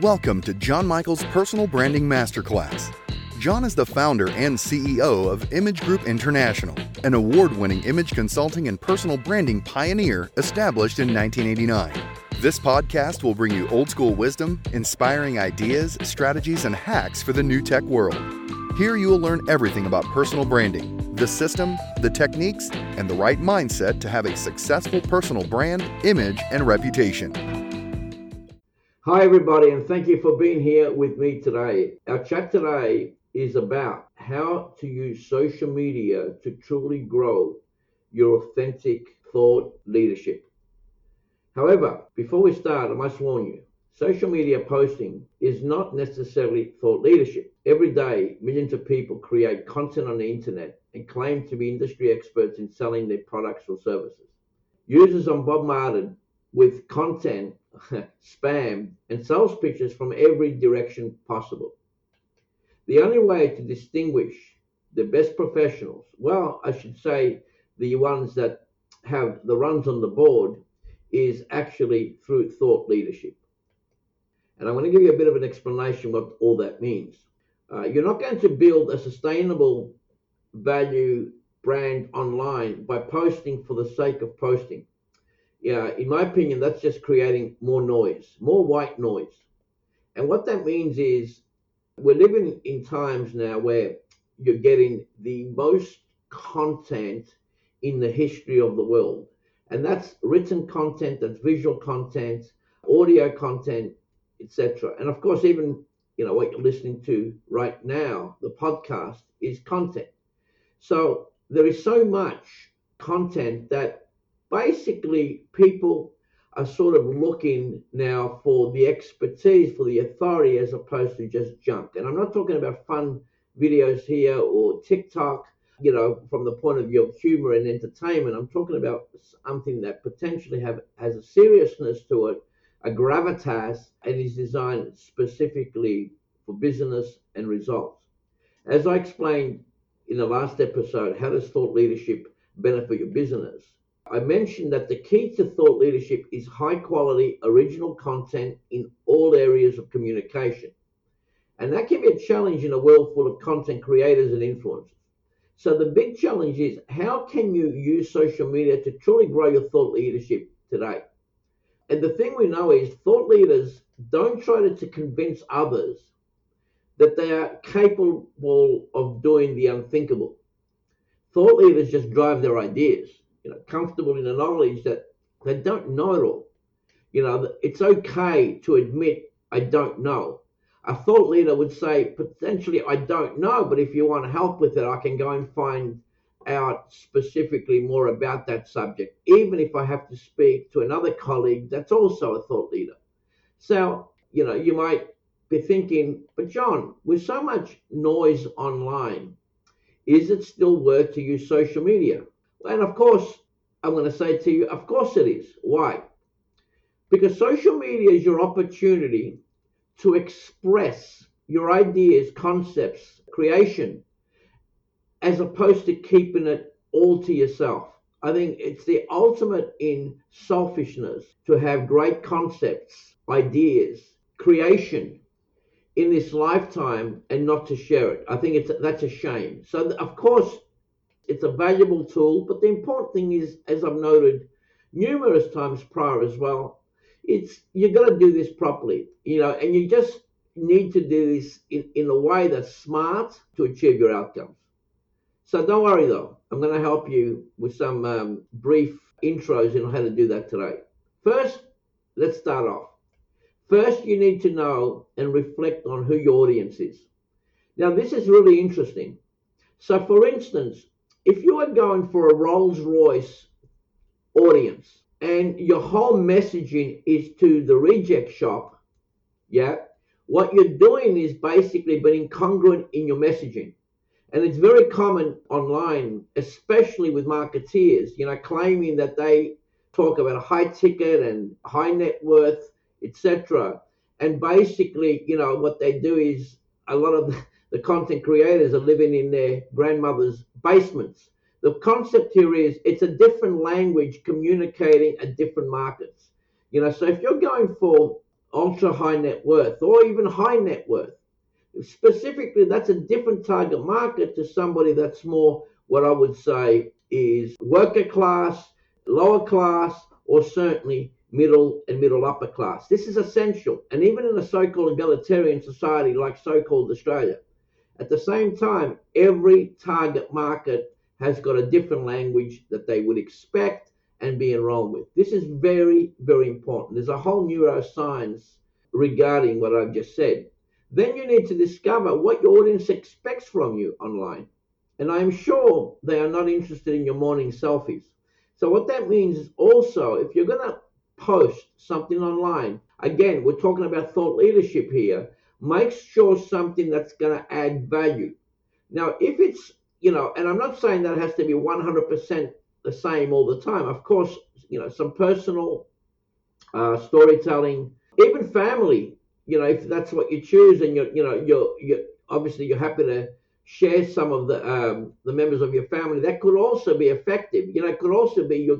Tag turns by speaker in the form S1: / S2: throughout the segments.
S1: Welcome to John Michael's Personal Branding Masterclass. John is the founder and CEO of Image Group International, an award winning image consulting and personal branding pioneer established in 1989. This podcast will bring you old school wisdom, inspiring ideas, strategies, and hacks for the new tech world. Here you will learn everything about personal branding, the system, the techniques, and the right mindset to have a successful personal brand, image, and reputation.
S2: Hi, everybody, and thank you for being here with me today. Our chat today is about how to use social media to truly grow your authentic thought leadership. However, before we start, I must warn you social media posting is not necessarily thought leadership. Every day, millions of people create content on the internet and claim to be industry experts in selling their products or services. Users on bombarded with content, spam, and sales pitches from every direction possible. The only way to distinguish the best professionals, well, I should say the ones that have the runs on the board, is actually through thought leadership. And I'm going to give you a bit of an explanation what all that means. Uh, you're not going to build a sustainable value brand online by posting for the sake of posting yeah, in my opinion, that's just creating more noise, more white noise. And what that means is we're living in times now where you're getting the most content in the history of the world. And that's written content, that's visual content, audio content, etc. And of course, even you know what you're listening to right now, the podcast is content. So there is so much content that basically people are sort of looking now for the expertise, for the authority, as opposed to just junk. And I'm not talking about fun videos here or TikTok, you know, from the point of view of humor and entertainment. I'm talking about something that potentially have has a seriousness to it, a gravitas, and is designed specifically for business and results. As I explained in the last episode, how does thought leadership benefit your business? I mentioned that the key to thought leadership is high quality original content in all areas of communication. And that can be a challenge in a world full of content creators and influencers. So the big challenge is how can you use social media to truly grow your thought leadership today? And the thing we know is thought leaders don't try to, to convince others that they are capable of doing the unthinkable. Thought leaders just drive their ideas you know, comfortable in the knowledge that they don't know it all. You know, it's okay to admit I don't know. A thought leader would say, potentially, I don't know, but if you want help with it, I can go and find out specifically more about that subject, even if I have to speak to another colleague that's also a thought leader. So, you know, you might be thinking, but John, with so much noise online, is it still worth to use social media? And of course, I'm going to say to you, of course it is. Why? Because social media is your opportunity to express your ideas, concepts, creation, as opposed to keeping it all to yourself. I think it's the ultimate in selfishness to have great concepts, ideas, creation in this lifetime and not to share it. I think it's that's a shame. So of course it's a valuable tool, but the important thing is, as I've noted numerous times prior as well, it's you got to do this properly, you know, and you just need to do this in, in a way that's smart to achieve your outcomes. So don't worry though, I'm going to help you with some um, brief intros on how to do that today. First, let's start off. First, you need to know and reflect on who your audience is. Now, this is really interesting. So, for instance, if you are going for a Rolls Royce audience and your whole messaging is to the reject shop, yeah, what you're doing is basically being congruent in your messaging. And it's very common online, especially with marketeers, you know, claiming that they talk about a high ticket and high net worth, etc. And basically, you know, what they do is a lot of the content creators are living in their grandmother's basements. The concept here is it's a different language communicating at different markets. You know, so if you're going for ultra high net worth or even high net worth. Specifically, that's a different target market to somebody that's more what I would say is worker class, lower class, or certainly middle and middle upper class. This is essential. And even in a so called egalitarian society like so called Australia, at the same time, every target market has got a different language that they would expect and be enrolled with. This is very, very important. There's a whole neuroscience regarding what I've just said. Then you need to discover what your audience expects from you online. And I'm sure they are not interested in your morning selfies. So, what that means is also if you're going to post something online, again, we're talking about thought leadership here, make sure something that's going to add value. Now, if it's, you know, and I'm not saying that it has to be 100% the same all the time. Of course, you know, some personal uh, storytelling, even family, you know, if that's what you choose and you're, you know, you're, you're obviously you're happy to share some of the um, the members of your family. That could also be effective. You know, it could also be your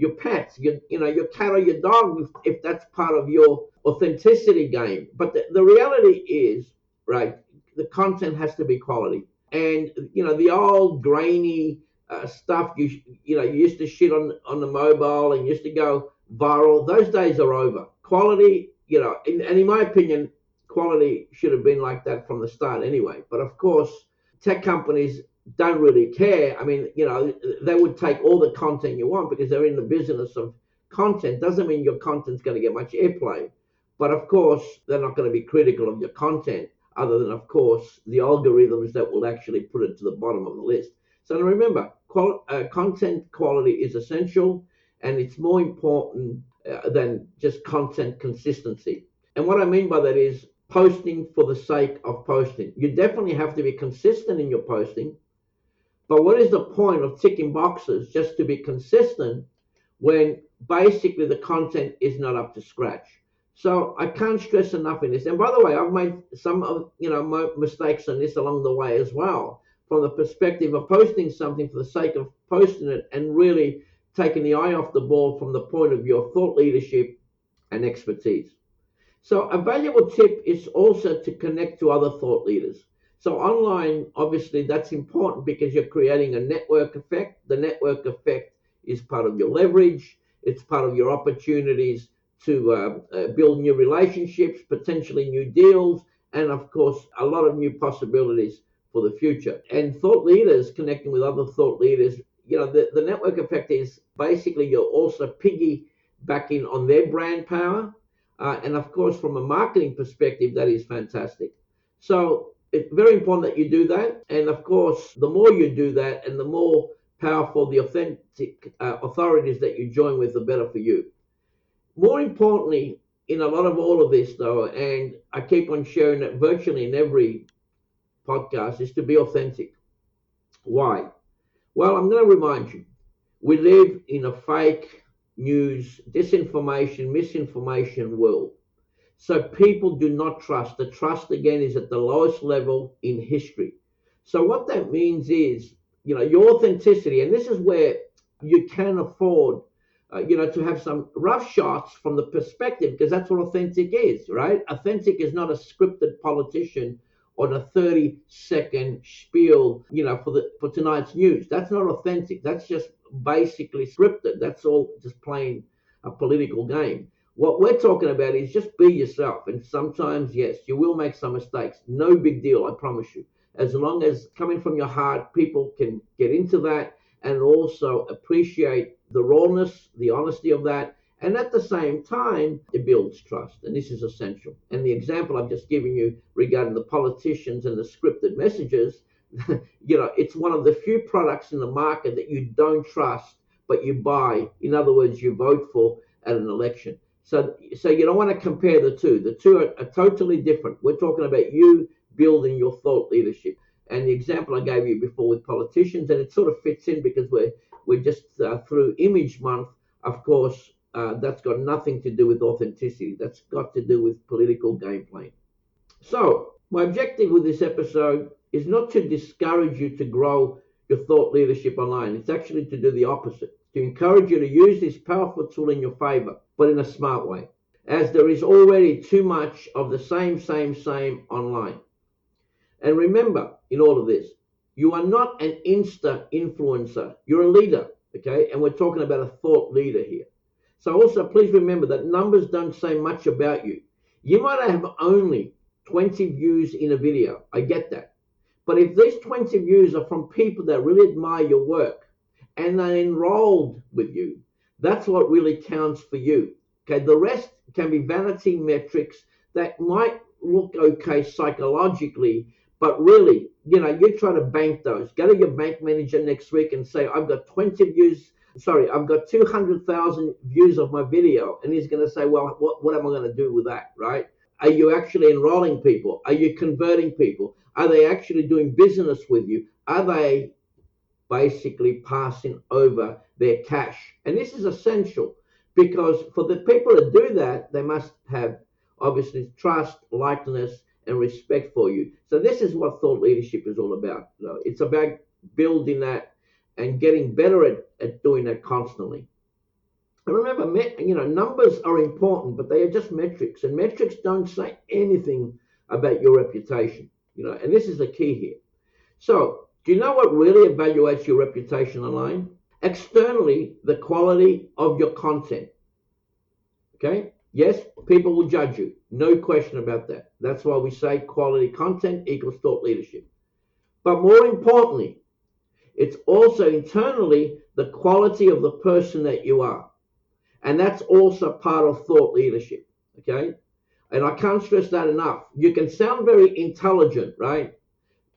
S2: your pets, your you know your cat or your dog, if, if that's part of your authenticity game. But the, the reality is, right, the content has to be quality. And you know the old grainy uh, stuff you you know you used to shit on on the mobile and used to go viral. Those days are over. Quality, you know, in, and in my opinion, quality should have been like that from the start anyway. But of course, tech companies don't really care. I mean, you know, they would take all the content you want because they're in the business of content. Doesn't mean your content's going to get much airplay. But of course, they're not going to be critical of your content, other than, of course, the algorithms that will actually put it to the bottom of the list. So remember, qual- uh, content quality is essential and it's more important uh, than just content consistency. And what I mean by that is posting for the sake of posting. You definitely have to be consistent in your posting. But what is the point of ticking boxes just to be consistent when basically the content is not up to scratch? So I can't stress enough in this. And by the way, I've made some of you know mistakes on this along the way as well, from the perspective of posting something for the sake of posting it and really taking the eye off the ball from the point of your thought leadership and expertise. So a valuable tip is also to connect to other thought leaders. So online, obviously, that's important because you're creating a network effect. The network effect is part of your leverage. It's part of your opportunities to uh, uh, build new relationships, potentially new deals, and of course, a lot of new possibilities for the future. And thought leaders connecting with other thought leaders, you know, the, the network effect is basically you're also piggybacking on their brand power uh, and of course, from a marketing perspective, that is fantastic. So it's very important that you do that. And of course, the more you do that and the more powerful the authentic uh, authorities that you join with, the better for you. More importantly, in a lot of all of this, though, and I keep on sharing it virtually in every podcast, is to be authentic. Why? Well, I'm going to remind you we live in a fake news, disinformation, misinformation world. So people do not trust. The trust again is at the lowest level in history. So what that means is, you know, your authenticity, and this is where you can afford, uh, you know, to have some rough shots from the perspective, because that's what authentic is, right? Authentic is not a scripted politician on a 30 second spiel, you know, for the for tonight's news. That's not authentic. That's just basically scripted. That's all just playing a political game. What we're talking about is just be yourself. And sometimes, yes, you will make some mistakes. No big deal, I promise you. As long as coming from your heart, people can get into that and also appreciate the rawness, the honesty of that. And at the same time, it builds trust. And this is essential. And the example I've just given you regarding the politicians and the scripted messages you know, it's one of the few products in the market that you don't trust, but you buy. In other words, you vote for at an election. So, so you don't want to compare the two. The two are, are totally different. We're talking about you building your thought leadership. And the example I gave you before with politicians, and it sort of fits in because we're we're just uh, through Image Month. Of course, uh, that's got nothing to do with authenticity. That's got to do with political game playing. So, my objective with this episode is not to discourage you to grow your thought leadership online. It's actually to do the opposite, to encourage you to use this powerful tool in your favor, but in a smart way. as there is already too much of the same, same, same online. And remember, in all of this, you are not an Insta influencer. You're a leader, okay? And we're talking about a thought leader here. So also, please remember that numbers don't say much about you. You might have only 20 views in a video. I get that. But if these 20 views are from people that really admire your work and they're enrolled with you, that's what really counts for you. Okay, the rest can be vanity metrics that might look okay psychologically, but really, you know, you try to bank those. Go to your bank manager next week and say, I've got 20 views. Sorry, I've got 200,000 views of my video. And he's going to say, Well, what, what am I going to do with that? Right? Are you actually enrolling people? Are you converting people? Are they actually doing business with you? Are they basically passing over their cash? And this is essential because for the people to do that, they must have obviously trust, likeness, and respect for you. So this is what thought leadership is all about. It's about building that and getting better at, at doing that constantly. And remember, you know, numbers are important, but they are just metrics, and metrics don't say anything about your reputation. You know, and this is the key here. So, do you know what really evaluates your reputation online? Externally, the quality of your content. Okay? Yes, people will judge you. No question about that. That's why we say quality content equals thought leadership. But more importantly, it's also internally the quality of the person that you are. And that's also part of thought leadership. Okay? And I can't stress that enough. You can sound very intelligent, right?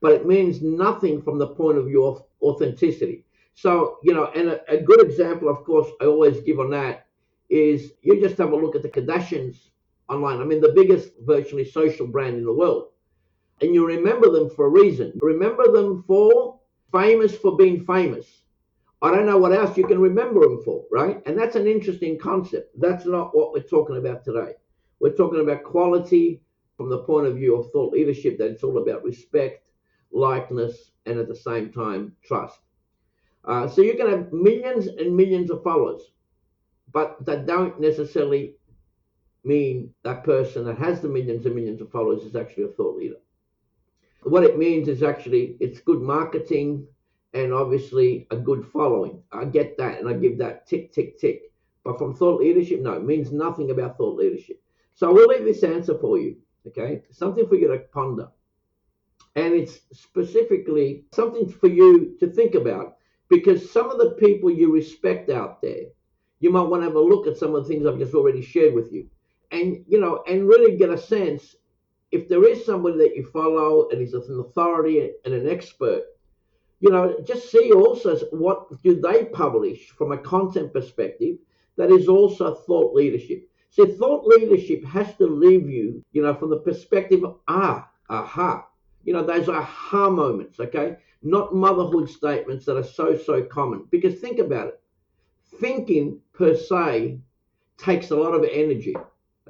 S2: But it means nothing from the point of view of authenticity. So, you know, and a, a good example, of course, I always give on that is you just have a look at the Kardashians online. I mean, the biggest virtually social brand in the world. And you remember them for a reason. Remember them for famous for being famous. I don't know what else you can remember them for, right? And that's an interesting concept. That's not what we're talking about today. We're talking about quality from the point of view of thought leadership, that it's all about respect, likeness, and at the same time, trust. Uh, so you can have millions and millions of followers, but that don't necessarily mean that person that has the millions and millions of followers is actually a thought leader. What it means is actually it's good marketing and obviously a good following. I get that and I give that tick, tick, tick. But from thought leadership, no, it means nothing about thought leadership. So I will leave this answer for you, okay? Something for you to ponder. And it's specifically something for you to think about because some of the people you respect out there, you might want to have a look at some of the things I've just already shared with you. And, you know, and really get a sense if there is somebody that you follow and is an authority and an expert, you know, just see also what do they publish from a content perspective that is also thought leadership. See, thought leadership has to leave you, you know, from the perspective of ah, aha, you know, those are aha moments, okay? Not motherhood statements that are so, so common. Because think about it thinking per se takes a lot of energy,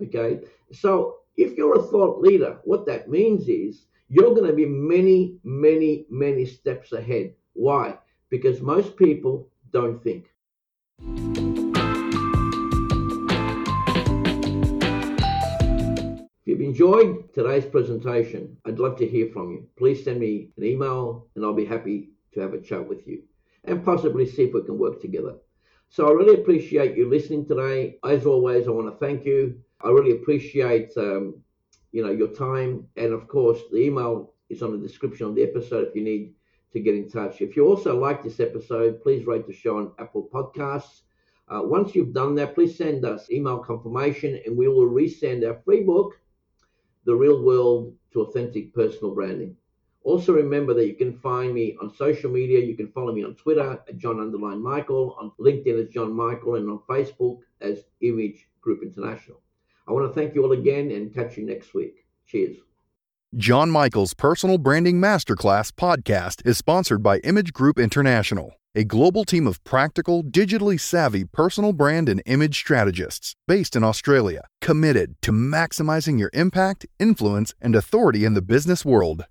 S2: okay? So if you're a thought leader, what that means is you're going to be many, many, many steps ahead. Why? Because most people don't think. Enjoyed today's presentation, I'd love to hear from you. Please send me an email and I'll be happy to have a chat with you and possibly see if we can work together. So I really appreciate you listening today. As always, I want to thank you. I really appreciate um, you know your time and of course the email is on the description of the episode if you need to get in touch. If you also like this episode, please rate the show on Apple Podcasts. Uh, once you've done that, please send us email confirmation and we will resend our free book the real world to authentic personal branding. Also, remember that you can find me on social media. You can follow me on Twitter at John Underline Michael, on LinkedIn as John Michael, and on Facebook as Image Group International. I want to thank you all again and catch you next week. Cheers.
S1: John Michael's Personal Branding Masterclass podcast is sponsored by Image Group International, a global team of practical, digitally savvy personal brand and image strategists based in Australia, committed to maximizing your impact, influence, and authority in the business world.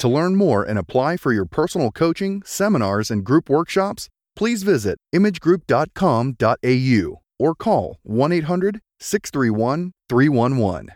S1: To learn more and apply for your personal coaching, seminars, and group workshops, please visit imagegroup.com.au or call 1 800 631 311.